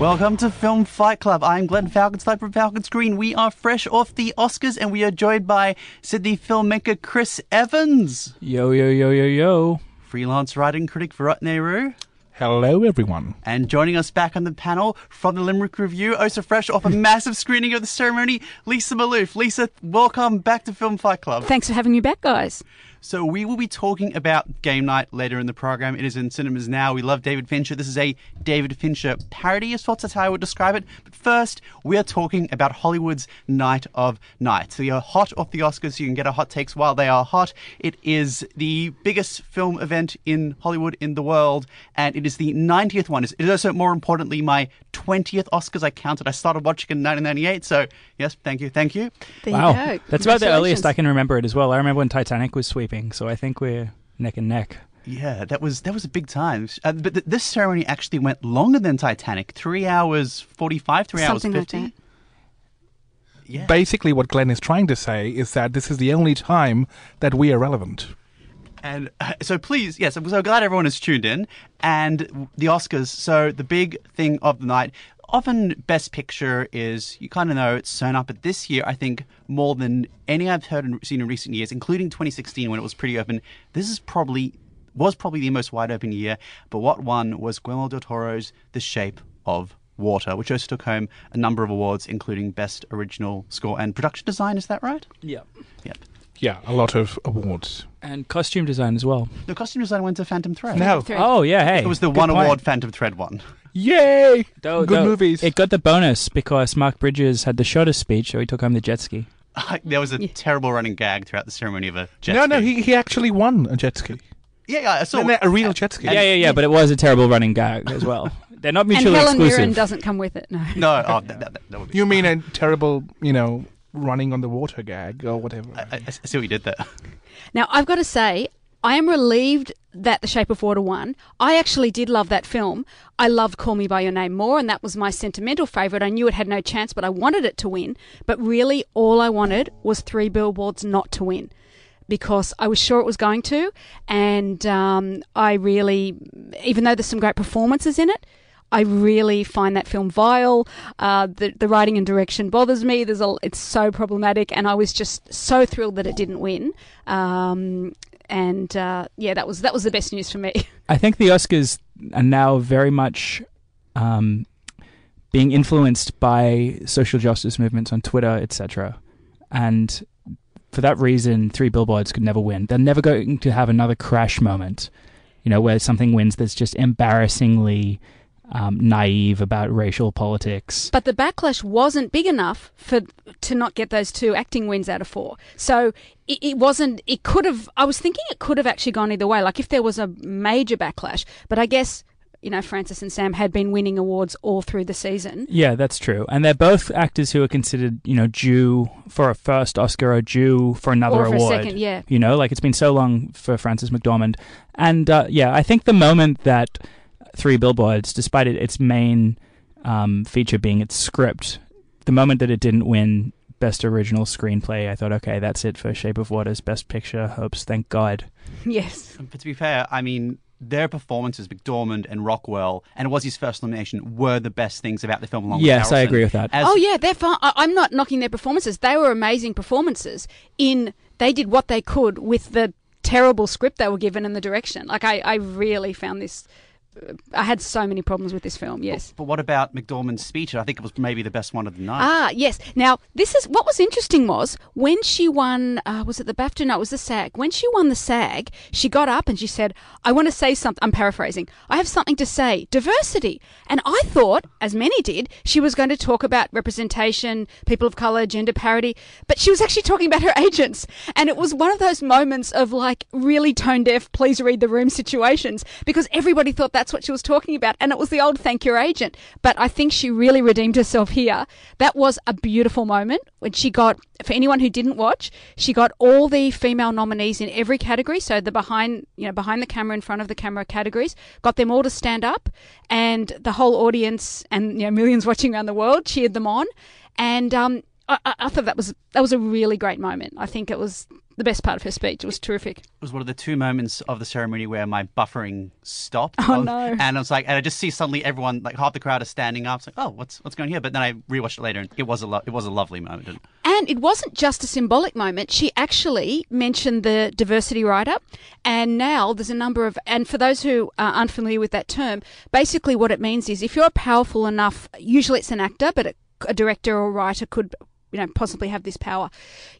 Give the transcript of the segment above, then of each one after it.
Welcome to Film Fight Club. I'm Glenn Falconstein from Falcon Screen. We are fresh off the Oscars and we are joined by Sydney filmmaker Chris Evans, Yo, yo, yo, yo, yo. freelance writing critic for Rotneru, Hello, everyone. and joining us back on the panel from the Limerick Review, oh so fresh off a massive screening of the ceremony, Lisa Maloof. Lisa, welcome back to Film Fight Club. Thanks for having me back, guys. So we will be talking about Game Night later in the program. It is in cinemas now. We love David Fincher. This is a David Fincher parody as sorts. That's how I would describe it. But first, we are talking about Hollywood's Night of Nights. So you're hot off the Oscars. So you can get our hot takes while they are hot. It is the biggest film event in Hollywood in the world, and it is the 90th one. It is also, more importantly, my 20th Oscars. I counted. I started watching in 1998. So yes, thank you, thank you. There wow. you go. That's about the earliest I can remember it as well. I remember when Titanic was sweeping, so I think we're neck and neck. Yeah, that was that was a big time. Uh, but th- this ceremony actually went longer than Titanic. Three hours forty-five, three Something hours fifty. that. yeah. Basically, what Glenn is trying to say is that this is the only time that we are relevant. And uh, so please, yes, I'm so glad everyone has tuned in. And the Oscars, so the big thing of the night, often Best Picture is, you kind of know it's sewn up. But this year, I think more than any I've heard and seen in recent years, including 2016 when it was pretty open, this is probably, was probably the most wide open year. But what won was Guillermo del Toro's The Shape of Water, which also took home a number of awards, including Best Original Score and Production Design. Is that right? Yeah. Yep. Yeah, a lot of awards. And costume design as well. The costume design went to Phantom Thread. No. Thread. Oh, yeah, hey. It was the Good one point. award Phantom Thread won. Yay! Though- Good though movies. It got the bonus because Mark Bridges had the shortest speech, so he took home the jet ski. there was a terrible running gag throughout the ceremony of a jet no, ski. no, no, he, he actually won a jet ski. yeah, yeah, I saw No, no, a real jet ski. yeah, yeah, yeah, but it was a terrible running gag as well. They're not mutually And mutually Helen exclusive. Mirren doesn't come with it. No. No, oh, that, that, that would be. You mean a terrible, you know, running on the water gag or whatever? I, I, I see what you did there. Now, I've got to say, I am relieved that The Shape of Water won. I actually did love that film. I loved Call Me By Your Name more, and that was my sentimental favourite. I knew it had no chance, but I wanted it to win. But really, all I wanted was Three Billboards not to win. Because I was sure it was going to, and um, I really, even though there's some great performances in it, I really find that film vile. Uh, the the writing and direction bothers me. There's a it's so problematic, and I was just so thrilled that it didn't win. Um, and uh, yeah, that was that was the best news for me. I think the Oscars are now very much um, being influenced by social justice movements on Twitter, etc. And for that reason, Three Billboards could never win. They're never going to have another crash moment, you know, where something wins that's just embarrassingly um, naive about racial politics. But the backlash wasn't big enough for to not get those two acting wins out of four. So it, it wasn't. It could have. I was thinking it could have actually gone either way. Like if there was a major backlash. But I guess you know Frances and Sam had been winning awards all through the season. Yeah, that's true. And they're both actors who are considered, you know, due for a first Oscar or due for another Or for a award. second, yeah. You know, like it's been so long for Frances McDormand. And uh, yeah, I think the moment that Three Billboards, despite it, its main um, feature being its script, the moment that it didn't win Best Original Screenplay, I thought, okay, that's it for Shape of Water's Best Picture. Hopes, thank God. Yes. But to be fair, I mean, their performances, McDormand and Rockwell, and it was his first nomination, were the best things about the film. Along Yes, with I agree with that. As, oh yeah, they're fine. I- I'm not knocking their performances. They were amazing performances. In they did what they could with the terrible script they were given and the direction. Like I, I really found this. I had so many problems with this film. Yes. But what about McDormand's speech? I think it was maybe the best one of the night. Ah, yes. Now, this is what was interesting was when she won, uh, was it the BAFTA? No, it was the SAG. When she won the SAG, she got up and she said, I want to say something. I'm paraphrasing. I have something to say. Diversity. And I thought, as many did, she was going to talk about representation, people of colour, gender parity, but she was actually talking about her agents. And it was one of those moments of like really tone deaf, please read the room situations because everybody thought that's what she was talking about. And it was the old thank your agent. But I think she really redeemed herself here. That was a beautiful moment when she got, for anyone who didn't watch, she got all the female nominees in every category. So the behind, you know, behind the camera, in front of the camera categories, got them all to stand up, and the whole audience and you know millions watching around the world cheered them on, and um, I, I thought that was that was a really great moment. I think it was the best part of her speech. It was terrific. It was one of the two moments of the ceremony where my buffering stopped. Oh, was- no. And I was like, and I just see suddenly everyone, like half the crowd, is standing up. It's like, oh, what's what's going here? But then I rewatched it later, and it was a lo- it was a lovely moment. And And it wasn't just a symbolic moment. She actually mentioned the diversity up. And now there's a number of, and for those who are unfamiliar with that term, basically what it means is if you're powerful enough, usually it's an actor, but a, a director or writer could. You know, possibly have this power.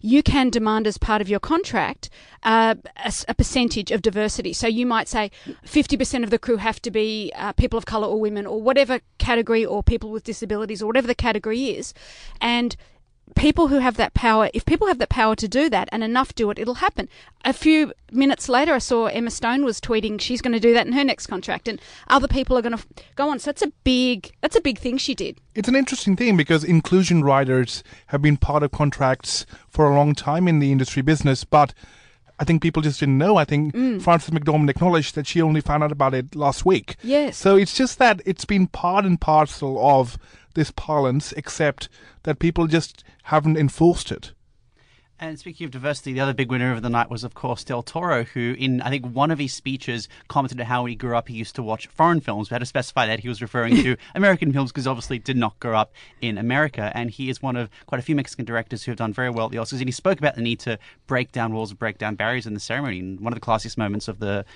You can demand as part of your contract uh, a, a percentage of diversity. So you might say 50% of the crew have to be uh, people of colour or women or whatever category or people with disabilities or whatever the category is. And people who have that power, if people have that power to do that and enough do it, it'll happen. A few minutes later, I saw Emma Stone was tweeting she's going to do that in her next contract, and other people are going to go on. So that's a big, that's a big thing she did. It's an interesting thing because inclusion riders have been part of contracts for a long time in the industry business, but I think people just didn't know. I think mm. Frances McDormand acknowledged that she only found out about it last week. Yes. So it's just that it's been part and parcel of this parlance, except that people just haven't enforced it. And speaking of diversity, the other big winner of the night was, of course, Del Toro, who, in I think one of his speeches, commented on how when he grew up, he used to watch foreign films. We had to specify that he was referring to American films because obviously did not grow up in America. And he is one of quite a few Mexican directors who have done very well at the Oscars. And he spoke about the need to break down walls, and break down barriers in the ceremony. And one of the classiest moments of the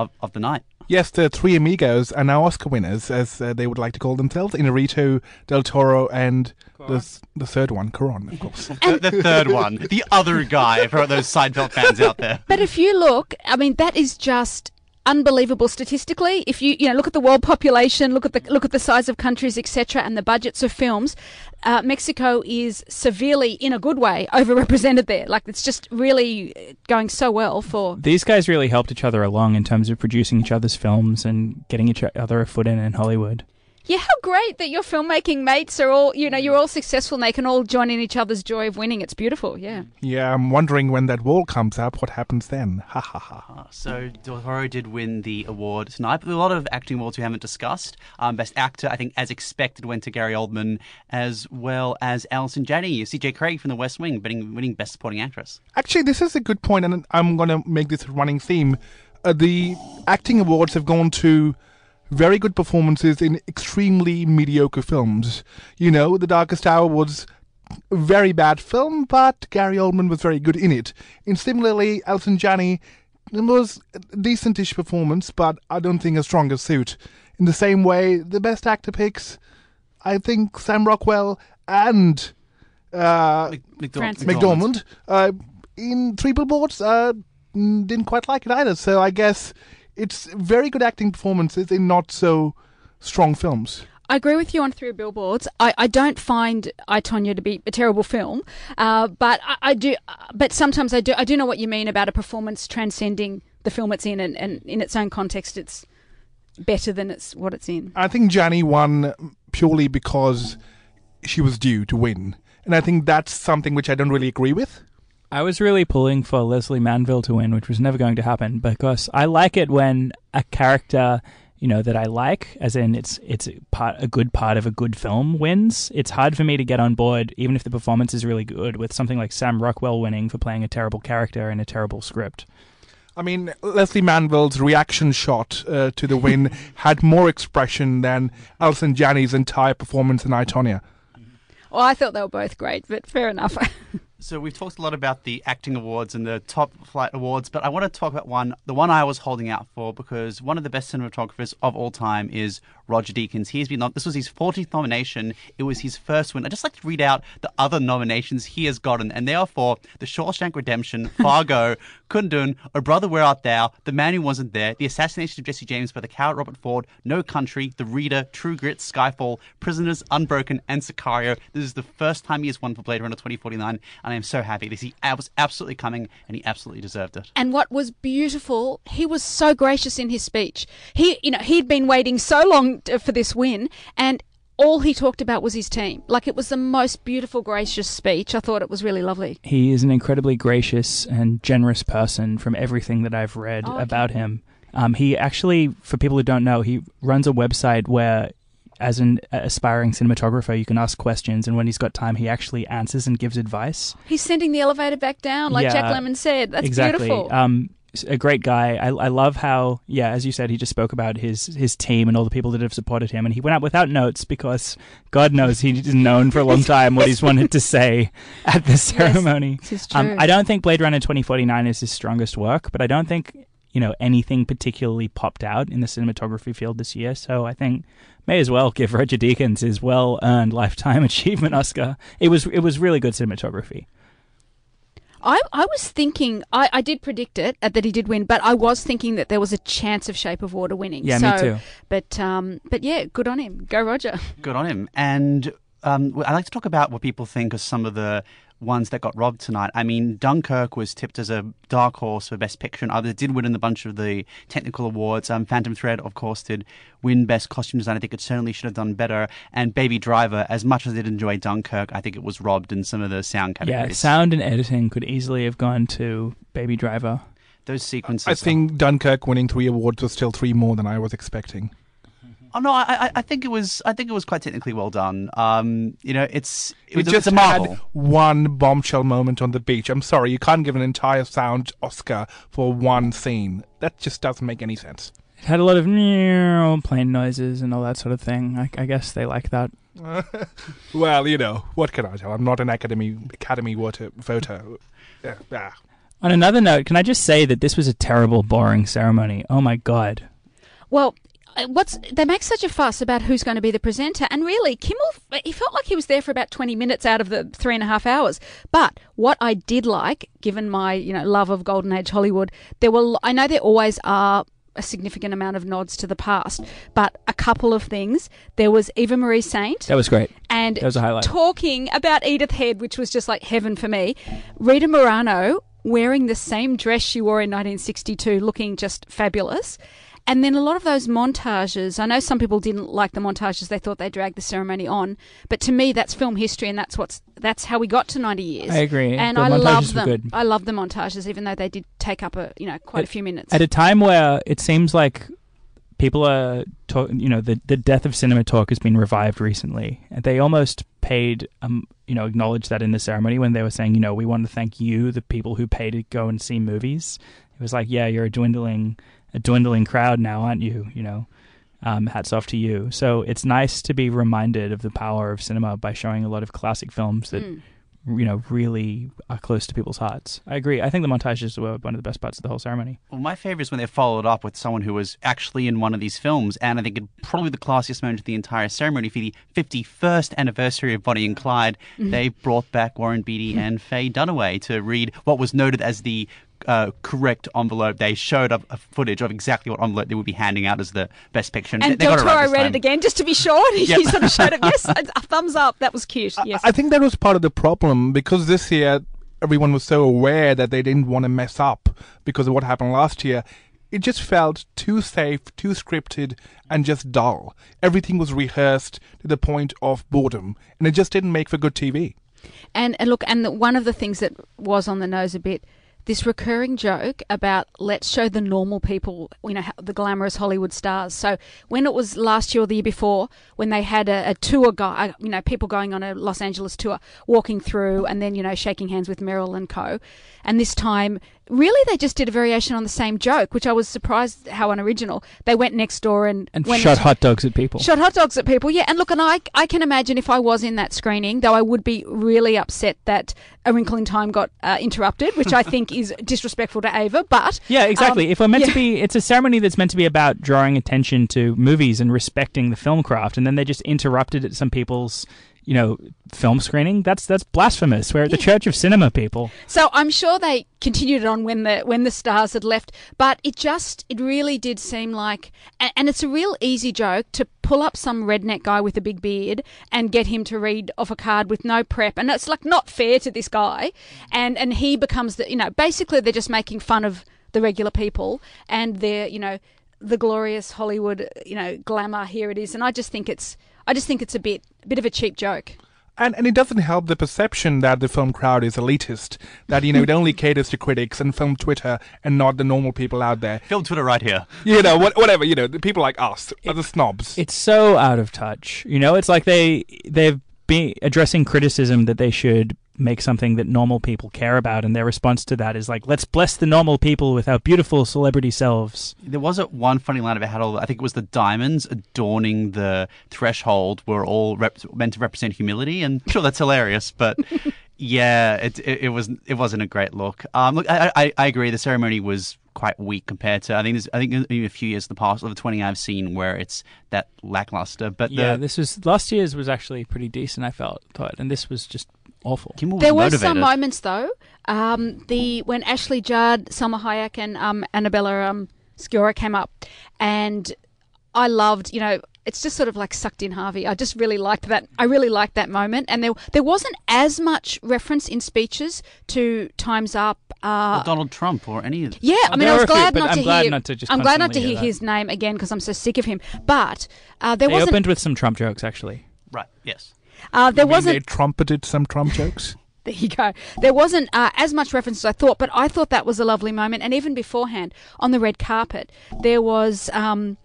of, of the night. Yes, the three amigos are now Oscar winners, as uh, they would like to call themselves: Inarritu, Del Toro, and the the third one, Cuarón, of course. The, the third one, the other guy, for those Seinfeld fans out there. But if you look, I mean, that is just unbelievable statistically. If you you know look at the world population, look at the look at the size of countries, etc., and the budgets of films, uh, Mexico is severely, in a good way, overrepresented there. Like it's just really uh, going so well for. These guys really helped each other along in terms of producing each other's films and getting each other a foot in in Hollywood. Yeah, how great that your filmmaking mates are all you know you're all successful and they can all join in each other's joy of winning. It's beautiful. Yeah. Yeah, I'm wondering when that wall comes up, what happens then? Ha ha ha. Uh, So Del Toro did win the award tonight, but there are a lot of acting awards we haven't discussed. Um, Best Actor, I think, as expected, went to Gary Oldman, as well as Allison Janney, CJ Cregg from The West Wing, winning, winning Best Supporting Actress. Actually, this is a good point, and I'm going to make this a running theme. Uh, the acting awards have gone to very good performances in extremely mediocre films. You know, The Darkest Hour was a very bad film, but Gary Oldman was very good in it. And similarly, Allison Janney was a decentish performance, but I don't think a stronger suit. In the same way, the best actor picks, I think Sam Rockwell and uh, Mc- Frances McDormand uh, in Three Billboards uh, didn't quite like it either. So I guess it's very good acting performances in not so strong films. I agree with you on Three Billboards. I, I don't find I Tonya to be a terrible film, uh, but I, I do. But sometimes I do. I do know what you mean about a performance transcending the film it's in, and, and in its own context, it's better than it's what it's in. I think Janney won purely because she was due to win, and I think that's something which I don't really agree with. I was really pulling for Lesley Manville to win, which was never going to happen because I like it when a character, you know, that I like, as in it's it's a part a good part of a good film wins. It's hard for me to get on board, even if the performance is really good, with something like Sam Rockwell winning for playing a terrible character in a terrible script. I mean, Lesley Manville's reaction shot uh, to the win had more expression than Allison Janney's entire performance in I, Tonya. Well, I thought they were both great, but fair enough. So we've talked a lot about the acting awards and the top flight awards, but I want to talk about one, the one I was holding out for, because one of the best cinematographers of all time is Roger Deakins. He's been this was his 40th nomination. It was his first win. I just like to read out the other nominations he has gotten, and they are for The Shawshank Redemption, Fargo, Kundun, O Brother Where Art Thou, The Man Who Wasn't There, The Assassination of Jesse James by the Coward Robert Ford, No Country, The Reader, True Grit, Skyfall, Prisoners, Unbroken, and Sicario. This is the first time he has won for Blade Runner 2049, and I am so happy. This he was absolutely coming, and he absolutely deserved it. And what was beautiful, he was so gracious in his speech. He, you know, he'd been waiting so long for this win, and all he talked about was his team. Like it was the most beautiful, gracious speech. I thought it was really lovely. He is an incredibly gracious and generous person from everything that I've read Oh, okay. about him. Um, he actually, for people who don't know, he runs a website where as an aspiring cinematographer, you can ask questions, and when he's got time, he actually answers and gives advice. He's sending the elevator back down, like Yeah, Jack Lemmon said. That's exactly. beautiful. Um, a great guy. I, I love how, yeah, as you said, he just spoke about his his team and all the people that have supported him, and he went out without notes because God knows he's known for a long time what he's wanted to say at the ceremony. true. Um, I don't think Blade Runner 2049 is his strongest work, but I don't think you know anything particularly popped out in the cinematography field this year. So I think may as well give Roger Deakins his well-earned lifetime achievement Oscar. It was it was really good cinematography. I, I was thinking, I, I did predict it uh, that he did win, but I was thinking that there was a chance of Shape of Water winning. Yeah, so, me too. But um, but yeah, good on him. Go Roger. Good on him. And um, I'd like to talk about what people think of some of the ones that got robbed tonight. I mean, Dunkirk was tipped as a dark horse for Best Picture, and others did win in a bunch of the technical awards. Um, Phantom Thread, of course, did win Best Costume Design. I think it certainly should have done better. And Baby Driver, as much as I did enjoy Dunkirk, I think it was robbed in some of the sound categories. Yeah, sound and editing could easily have gone to Baby Driver. Those sequences. I think Dunkirk winning three awards was still three more than I was expecting. Oh no, I, I, I think it was. I think it was quite technically well done. Um, you know, it's it was It just it's a marvel. had one bombshell moment on the beach. I'm sorry, you can't give an entire sound Oscar for one scene. That just doesn't make any sense. It had a lot of meow, plane noises and all that sort of thing. I, I guess they like that. Well, you know, what can I tell? I'm not an Academy Academy voter. voter. Yeah, ah. On another note, can I just say that this was a terrible, boring ceremony? Oh my god. Well, Uh, what's they make such a fuss about who's going to be the presenter, and really, Kimmel he felt like he was there for about twenty minutes out of the three and a half hours. But what I did like, given my you know love of golden age Hollywood, there were I know there always are a significant amount of nods to the past, but a couple of things. There was Eva Marie Saint That was great. and That was a highlight. talking about Edith Head, which was just like heaven for me. Rita Moreno wearing the same dress she wore in 1962, looking just fabulous. And then a lot of those montages. I know some people didn't like the montages; they thought they dragged the ceremony on. But to me, that's film history, and that's what's that's how we got to 90 years. I agree. And The I love them. good. I love the montages, even though they did take up a you know quite a few minutes. At a time where it seems like people are, talk, you know, the the death of cinema talk has been revived recently. And They almost paid, um, you know, acknowledged that in the ceremony when they were saying, you know, we want to thank you, the people who pay to go and see movies. It was like, yeah, you're a dwindling, a dwindling crowd now, aren't you? You know, um, hats off to you. So it's nice to be reminded of the power of cinema by showing a lot of classic films that Mm. you know really are close to people's hearts. I agree. I think the montages were one of the best parts of the whole ceremony. Well, my favorite is when they followed up with someone who was actually in one of these films, and I think it probably the classiest moment of the entire ceremony for the 51st anniversary of Bonnie and Clyde. They brought back Warren Beatty and Faye Dunaway to read what was noted as the uh, correct envelope. They showed up a footage of exactly what envelope they would be handing out as the best picture. and they, they Del got it right Toro read time. it again just to be sure. And he, Yep. he sort of showed it. Yes, a a thumbs up. That was cute. Yes. I think that was part of the problem because this year everyone was so aware that they didn't want to mess up because of what happened last year. It just felt too safe, too scripted, and just dull. Everything was rehearsed to the point of boredom, and it just didn't make for good TV. And, and look, and the, one of the things that was on the nose a bit, this recurring joke about let's show the normal people, you know, the glamorous Hollywood stars. So when it was last year or the year before, when they had a, a tour guy, uh, you know, people going on a Los Angeles tour, walking through, and then you know shaking hands with Meryl and Co. And this time, really, they just did a variation on the same joke, which I was surprised how unoriginal. They went next door and And shot hot dogs at people. Shot hot dogs at people, yeah. And look, and I, I can imagine if I was in that screening, though I would be really upset that A Wrinkle in Time got uh, interrupted, which I think is disrespectful to Ava. But Yeah, exactly. Um, if we're meant to be, it's a ceremony that's meant to be about drawing attention to movies and respecting the film craft, and then they just interrupted at some people's, you know, film screening. That's that's blasphemous. We're at the Church of Cinema, people. so I'm sure they continued it on when the when the stars had left. But it just it really did seem like, and, and it's a real easy joke to pull up some redneck guy with a big beard and get him to read off a card with no prep, and it's like not fair to this guy, and and he becomes the you know basically they're just making fun of the regular people and they're you know the glorious Hollywood you know glamour here it is, and I just think it's I just think it's a bit a bit of a cheap joke. And and it doesn't help the perception that the film crowd is elitist. That you know it only caters to critics and film Twitter and not the normal people out there. Film Twitter right here. You know, what, whatever. You know, the people like us are the snobs. It's so out of touch. You know, it's like they they've been addressing criticism that they should make something that normal people care about, and their response to that is like, "Let's bless the normal people with our beautiful celebrity selves." There was a one funny line about how I think it was the diamonds adorning the threshold were all rep- meant to represent humility, and sure that's hilarious, but yeah, it, it it was it wasn't a great look. Um, look, I, I I agree. The ceremony was quite weak compared to I think there's I think maybe a few years in the past of the twenty I've seen where it's that lackluster. But Yeah, the, this was last year's was actually pretty decent. I felt thought, and this was just awful. Kimmel was There were motivated. some moments though. Um, the when Ashley Judd, Salma Hayek, and um, Annabella um, Sciorra came up, and I loved. You know, it's just sort of like sucked in Harvey. I just really liked that. I really liked that moment, and there there wasn't as much reference in speeches to Times Up. Uh, or Donald Trump or any of yeah, I mean, I was were a few, glad but not I'm to glad hear. not to just I'm glad not to hear hear his name again because I'm so sick of him. But uh, there They wasn't. opened with some Trump jokes, actually. right. Yes. Uh, there wasn't. They trumpeted some Trump jokes. There you go. There wasn't uh, as much reference as I thought, but I thought that was a lovely moment. And even beforehand, on the red carpet, there was. Um,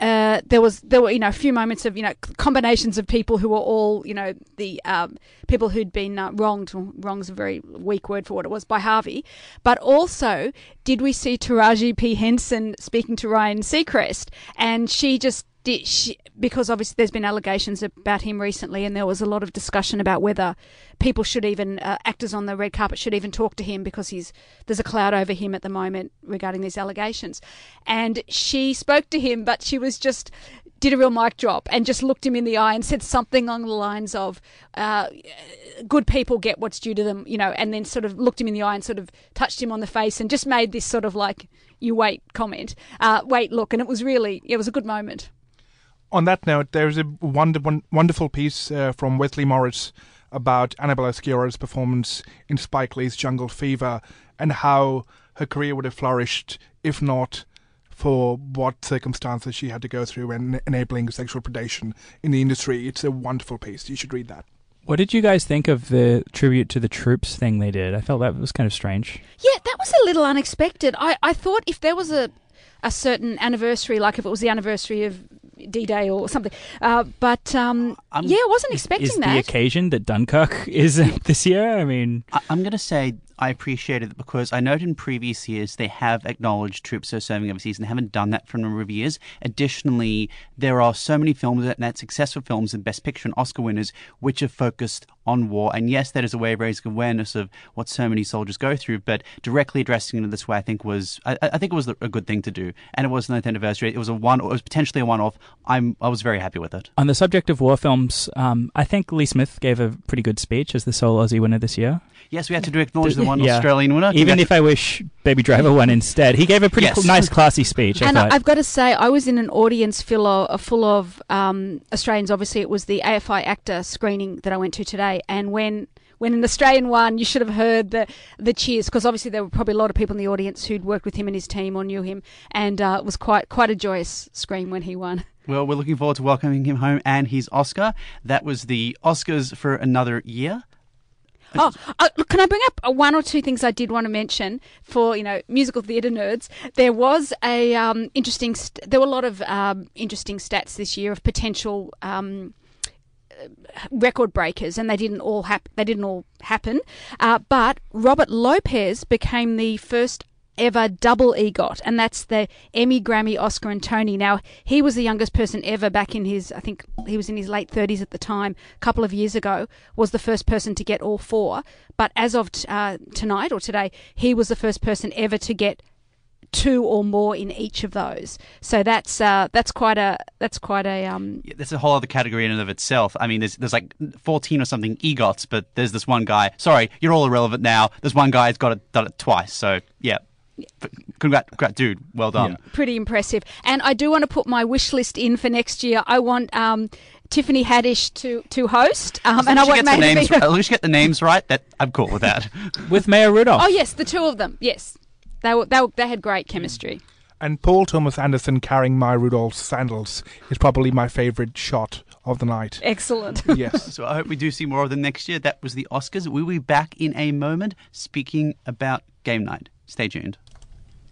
uh, there was there were you know a few moments of you know combinations of people who were all you know the um, people who'd been uh, wronged wrong's a very weak word for what it was by Harvey but also did we see Taraji P Henson speaking to Ryan Seacrest and she just did she, because obviously there's been allegations about him recently and there was a lot of discussion about whether people should even uh, actors on the red carpet should even talk to him because he's there's a cloud over him at the moment regarding these allegations. And she spoke to him but she was just did a real mic drop and just looked him in the eye and said something along the lines of uh, good people get what's due to them you know and then sort of looked him in the eye and sort of touched him on the face and just made this sort of like you wait comment. Uh, wait look and it was really it was a good moment On that note, there's a wonder, wonderful piece uh, from Wesley Morris about Annabella Sciorra's performance in Spike Lee's Jungle Fever and how her career would have flourished if not for what circumstances she had to go through in enabling sexual predation in the industry. It's a wonderful piece. You should read that. What did you guys think of the tribute to the troops thing they did? I felt that was kind of strange. Yeah, that was a little unexpected. I, I thought if there was a a certain anniversary, like if it was the anniversary of D Day or something, uh, but um, yeah, I wasn't expecting is that. the occasion that Dunkirk is this year? I mean, I- I'm going to say I appreciated it because I noted in previous years they have acknowledged troops who are serving overseas and they haven't done that for a number of years. Additionally, there are so many films that, that successful films and Best Picture and Oscar winners which have focused on war. And yes, that is a way of raising awareness of what so many soldiers go through. But directly addressing it in this way, I think was I, I think it was a good thing to do. And it was the 9th anniversary. It was a one. It was potentially a one-off. I'm I was very happy with it. on the subject of war films, um, I think Lee Smith gave a pretty good speech as the sole Aussie winner this year. Yes, we had to do acknowledge the one Yeah. Australian winner. Even if I wish Baby Driver won instead, he gave a pretty Yes. cool, nice, classy speech. I and thought. I've got to say, I was in an audience full of, full of um, Australians. Obviously, it was the AFI actor screening that I went to today, and when when an Australian won, you should have heard the the cheers because obviously there were probably a lot of people in the audience who'd worked with him and his team or knew him, and uh, it was quite quite a joyous scream when he won. Well, we're looking forward to welcoming him home and his Oscar. That was the Oscars for another year. Oh, uh, can I bring up uh, one or two things I did want to mention for you know musical theatre nerds? There was a um, interesting. St- there were a lot of um, interesting stats this year of potential. Um, uh, record breakers and they didn't all hap- they didn't all happen uh, but Robert Lopez became the first ever double EGOT, and that's the Emmy, Grammy, Oscar, and Tony. Now, he was the youngest person ever back in his, I think he was in his late 30s at the time, a couple of years ago, was the first person to get all four. But as of t- uh, tonight or today, he was the first person ever to get two or more in each of those. So that's uh, that's quite a that's quite a um, Yeah, That's a whole other category in and of itself. I mean, there's there's like 14 or something EGOTs, but there's this one guy. Sorry, you're all irrelevant now. There's one guy who's got it done it twice. So yeah, congrats, congrats, dude. Well done. pretty impressive. And I do want to put my wish list in for next year. I want um, Tiffany Haddish to to host, um, and I As long want as she gets the names, to be- as long as she get the names right, that I'm cool with that. with Maya Rudolph. Oh yes, the two of them. Yes, they were they, were, they had great chemistry. And Paul Thomas Anderson carrying Maya Rudolph's sandals is probably my favorite shot of the night. Excellent. yes. So I hope we do see more of them next year. That was the Oscars. We'll be back in a moment speaking about game night. Stay tuned.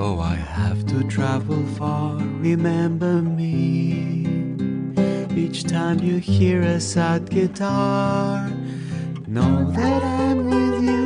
Though I have to travel far, remember me. Each time you hear a sad guitar, know that I'm with you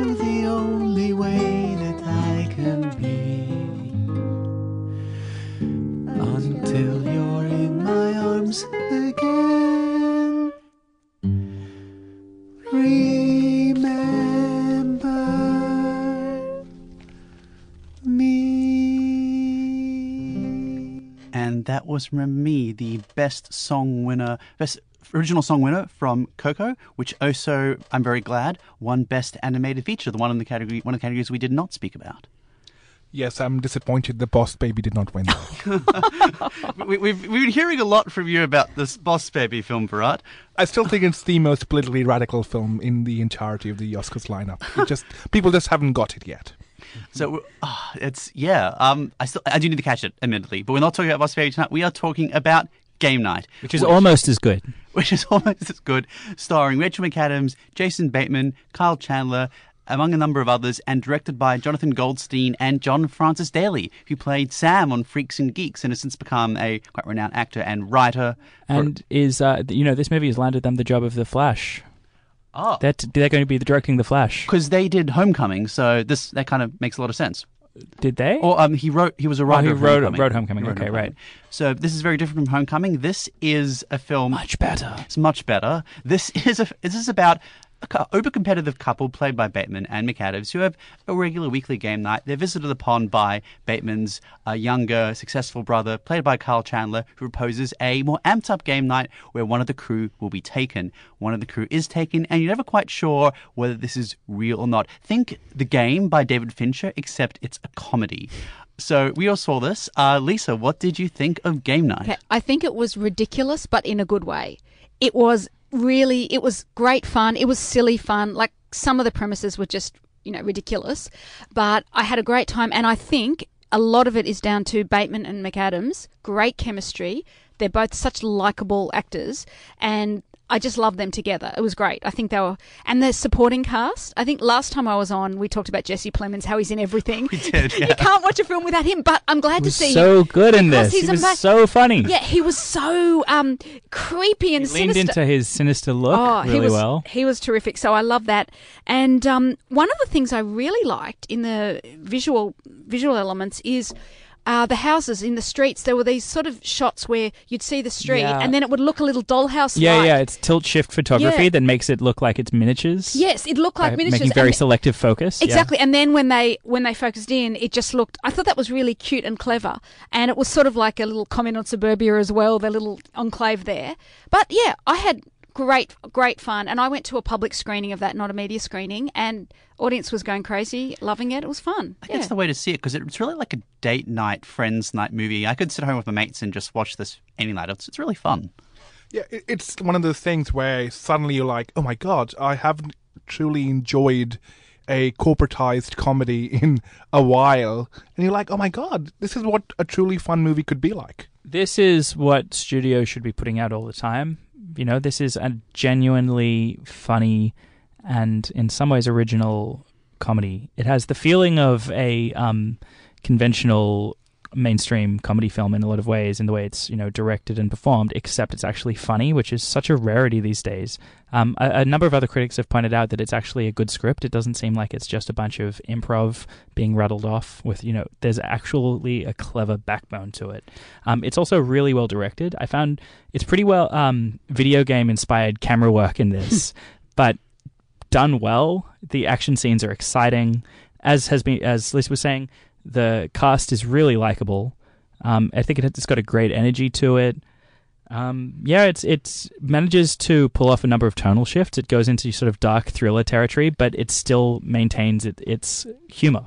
that was Remember Me, the best song winner, best original song winner from Coco, which also, I'm very glad, won Best Animated Feature, the one in the category, one of the categories we did not speak about. Yes, I'm disappointed the Boss Baby did not win. we, we've, we've been hearing a lot from you about this Boss Baby film, Virat. I still think it's the most politically radical film in the entirety of the Oscars lineup. It just people just haven't got it yet. So ah, it's yeah. Um, I still I do need to catch it, admittedly, but we're not talking about Boss Baby tonight. We are talking about Game Night, which is almost as good. which is almost as good, starring Rachel McAdams, Jason Bateman, Kyle Chandler, among a number of others, and directed by Jonathan Goldstein and John Francis Daly, who played Sam on Freaks and Geeks and has since become a quite renowned actor and writer. And is uh, you know this movie has landed them the job of the Flash. Oh, That they're going to be directing the Flash. because they did Homecoming, so this that kind of makes a lot of sense. Did they? Or um, he wrote. He was a writer. he wrote- Homecoming. wrote Homecoming, wrote okay, right. So this is very different from Homecoming. This is a film. Much better. It's much better. This is a. This is about a uber-competitive couple played by Bateman and McAdams who have a regular weekly game night. They're visited upon by Bateman's uh, younger, successful brother, played by Kyle Chandler, who proposes a more amped-up game night where one of the crew will be taken. One of the crew is taken, and you're never quite sure whether this is real or not. Think The Game by David Fincher, except it's a comedy. So we all saw this. Uh, Lisa, what did you think of Game Night? Okay, I think it was ridiculous, but in a good way. It was really, it was great fun. It was silly fun. Like some of the premises were just, you know, ridiculous, but I had a great time. And I think a lot of it is down to Bateman and McAdams. Great chemistry. They're both such likable actors, and I just love them together. It was great. I think they were, and the supporting cast. I think last time I was on, we talked about Jesse Plemons, how he's in everything. We did, you can't watch a film without him. But I'm glad to see so him good in this. he's He was ama- so funny. yeah, he was so um, creepy and he leaned into his sinister look oh, really he was well. he was terrific. So I love that. And um, one of the things I really liked in the visual visual elements is. Uh, the houses in the streets, there were these sort of shots where you'd see the street Yeah. and then it would look a little dollhouse Yeah, yeah. It's tilt shift photography Yeah. that makes it look like it's miniatures. Yes, it looked like by miniatures. Making very and- selective focus. yeah. Exactly. And then when they when they focused in, it just looked. I thought that was really cute and clever, and it was sort of like a little comment on suburbia as well, the little enclave there. But yeah, I had great great fun, and I went to a public screening of that, not a media screening, and audience was going crazy, loving it. It was fun. I think it's Yeah. the way to see it because it's really like a date night, friends night movie. I could sit home with my mates and just watch this any night. It's, it's really fun. Yeah, it's one of those things where suddenly you're like, oh my god, I haven't truly enjoyed a corporatized comedy in a while, and you're like, oh my god, this is what a truly fun movie could be like. This is what studios should be putting out all the time. You know, this is a genuinely funny and in some ways original comedy. It has the feeling of a um, conventional mainstream comedy film in a lot of ways in the way it's you know directed and performed except it's actually funny which is such a rarity these days. Um, a, a number of other critics have pointed out that it's actually a good script. It doesn't seem like it's just a bunch of improv being rattled off with you know there's actually a clever backbone to it. Um, it's also really well directed. I found it's pretty well um, video game inspired camera work in this but done well. The action scenes are exciting. As has been as liz was saying the cast is really likable. Um, I think it, it's got a great energy to it. Um, yeah, it's it's manages to pull off a number of tonal shifts. It goes into sort of dark thriller territory, but it still maintains it, its humor.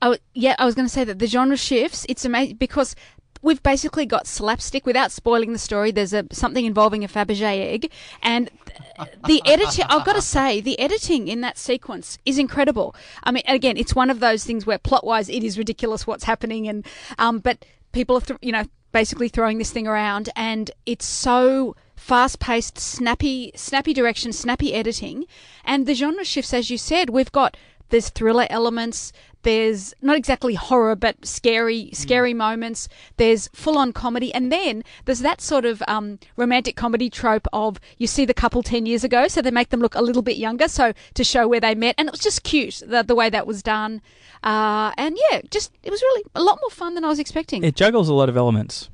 W- yeah, I was going to say that the genre shifts. It's amazing because we've basically got slapstick without spoiling the story. There's a something involving a Fabergé egg, and th- the editing. I've got to say, the editing in that sequence is incredible. I mean, again, it's one of those things where plot-wise it is ridiculous what's happening, and um, but people are th- you know basically throwing this thing around, and it's so fast-paced, snappy, snappy direction, snappy editing, and the genre shifts as you said. We've got there's thriller elements. There's not exactly horror, but scary, scary moments. There's full on comedy. And then there's that sort of um, romantic comedy trope of you see the couple 10 years ago, so they make them look a little bit younger, so to show where they met. And it was just cute, the, the way that was done. Uh, and yeah, just, it was really a lot more fun than I was expecting. It juggles a lot of elements.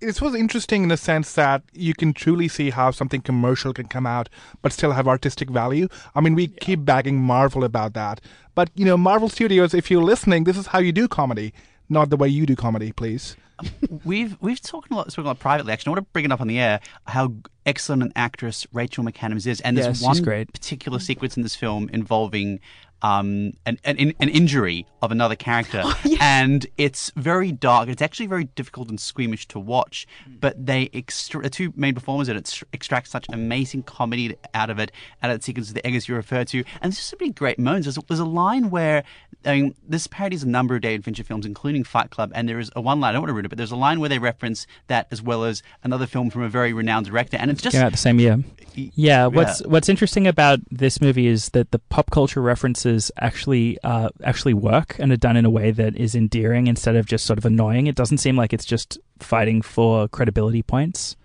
This was interesting in the sense that you can truly see how something commercial can come out but still have artistic value. I mean, we keep bagging Marvel about that. But, you know, Marvel Studios, if you're listening, this is how you do comedy, not the way you do comedy, please. We've we've talked a lot, spoken a lot privately. Actually, I want to bring it up on the air how excellent an actress Rachel McAdams is, and there's Yes, one great. particular sequence in this film involving um, an, an an injury of another character, and it's very dark. It's actually very difficult and squeamish to watch, but they extra- the two main performers in it extract such amazing comedy out of it, out of the sequence of the egg as you refer to, and there's just so many great moments. There's, there's a line where I mean, this parodies a number of David Fincher films, including Fight Club, and there is a one line. I don't want to read it, but there's a line where they reference that as well as another film from a very renowned director, and it's just Came out the same year. Yeah, what's what's interesting about this movie is that the pop culture references actually uh, actually work and are done in a way that is endearing instead of just sort of annoying. It doesn't seem like it's just fighting for credibility points.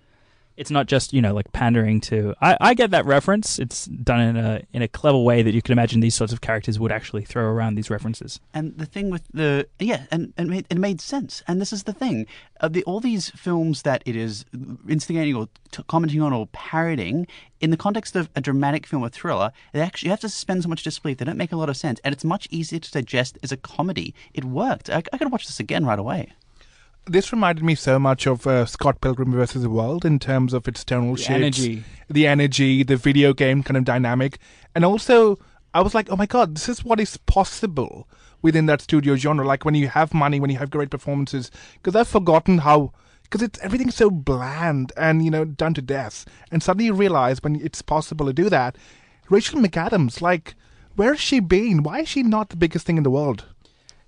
It's not just you know like pandering to. I, I get that reference. It's done in a in a clever way that you can imagine these sorts of characters would actually throw around these references. And the thing with the yeah, and, and it, made, it made sense. And this is the thing: uh, the, all these films that it is instigating or t- commenting on or parodying, in the context of a dramatic film or thriller, they actually you have to suspend so much disbelief. They don't make a lot of sense, and it's much easier to digest as a comedy. It worked. I, I could watch this again right away. This reminded me so much of uh, Scott Pilgrim versus the World in terms of its tonal The shifts, energy. the energy, the video game kind of dynamic, and also I was like, oh my god, this is what is possible within that studio genre. Like when you have money, when you have great performances, because I've forgotten how. Because it's everything's so bland and you know done to death, and suddenly you realize when it's possible to do that. Rachel McAdams, like, where has she been? Why is she not the biggest thing in the world?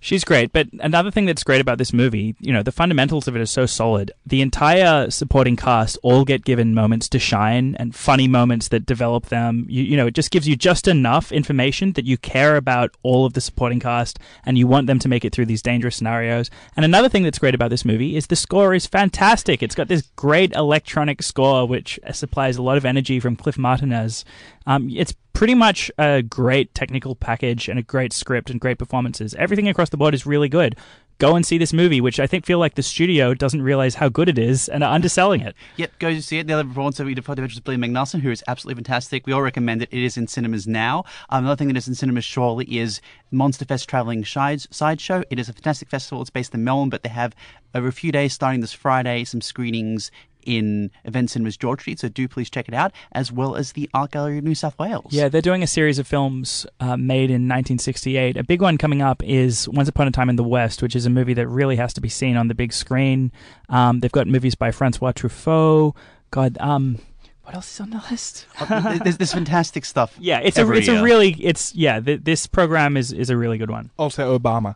She's great, but another thing that's great about this movie, you know, the fundamentals of it are so solid. The entire supporting cast all get given moments to shine and funny moments that develop them. You, you know, it just gives you just enough information that you care about all of the supporting cast and you want them to make it through these dangerous scenarios. And another thing that's great about this movie is the score is fantastic. It's got this great electronic score which supplies a lot of energy from Cliff Martinez. Um, it's pretty much a great technical package and a great script and great performances. Everything across the board is really good. Go and see this movie, which I think feel like the studio doesn't realize how good it is and are underselling it. Yep, go see it. The other performance that we did for the Adventures Billy Magnussen, who is absolutely fantastic. We all recommend it. It is in cinemas now. Um, another thing that is in cinemas surely is Monster Fest Traveling Sideshow. It is a fantastic festival. It's based in Melbourne, but they have over a few days starting this Friday some screenings in events in Cinemas George Street, so do please check it out, as well as the Art Gallery of New South Wales. Yeah, they're doing a series of films uh, made in 1968. A big one coming up is Once Upon a Time in the West, which is a movie that really has to be seen on the big screen. Um, they've got movies by Francois Truffaut. God, um, what else is on the list? Uh, there's this fantastic stuff. Yeah, it's a every it's a really it's yeah. Th- this program is is a really good one. Also, Obama.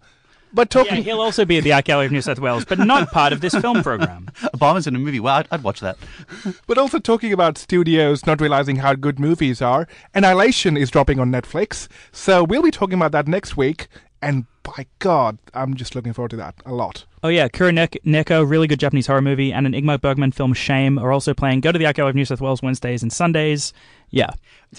But Yeah, talking, he'll also be at the Art Gallery of New South Wales, but not part of this film program. Obama's in a movie. Well, I'd, I'd watch that. But also talking about studios not realizing how good movies are, Annihilation is dropping on Netflix. So we'll be talking about that next week. And by God, I'm just looking forward to that a lot. Oh yeah, Kura Nek- Neko, really good Japanese horror movie, and an Ingmar Bergman film, Shame, are also playing. Go to the Art Gallery of New South Wales Wednesdays and Sundays. Yeah,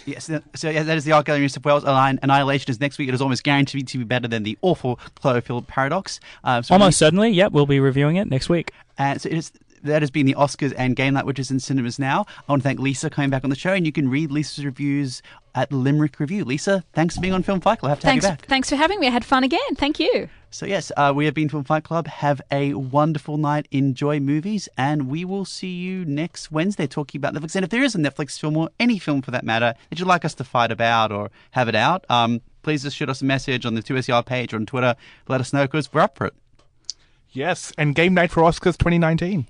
Yes, so yeah, that is the Art Gallery of New South Wales. Align- Annihilation is next week. It is almost guaranteed to be better than the awful Cloverfield Paradox. Uh, so almost certainly. Yep, we'll be reviewing it next week. And so it is that has been the Oscars and Game Night, which is in cinemas now. I want to thank Lisa coming back on the show, and you can read Lisa's reviews at Limerick Review. Lisa, thanks for being on Film Fight Club. I have to Thanks, have you back. thanks for having me. I had fun again. Thank you. So yes, uh, we have been Film Fight Club. Have a wonderful night. Enjoy movies, and we will see you next Wednesday talking about Netflix. And if there is a Netflix film or any film for that matter that you'd like us to fight about or have it out, um, please just shoot us a message on the 2SER page or on Twitter. Let us know because we're up for it. Yes, and Game Night for Oscars 2019.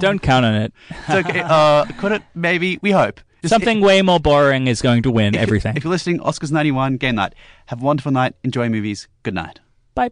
Don't count on it. So, okay, uh, could it maybe? We hope. Just- Something way more boring is going to win if- everything. If you're listening, Oscars 91 game night. Have a wonderful night. Enjoy movies. Good night. Bye.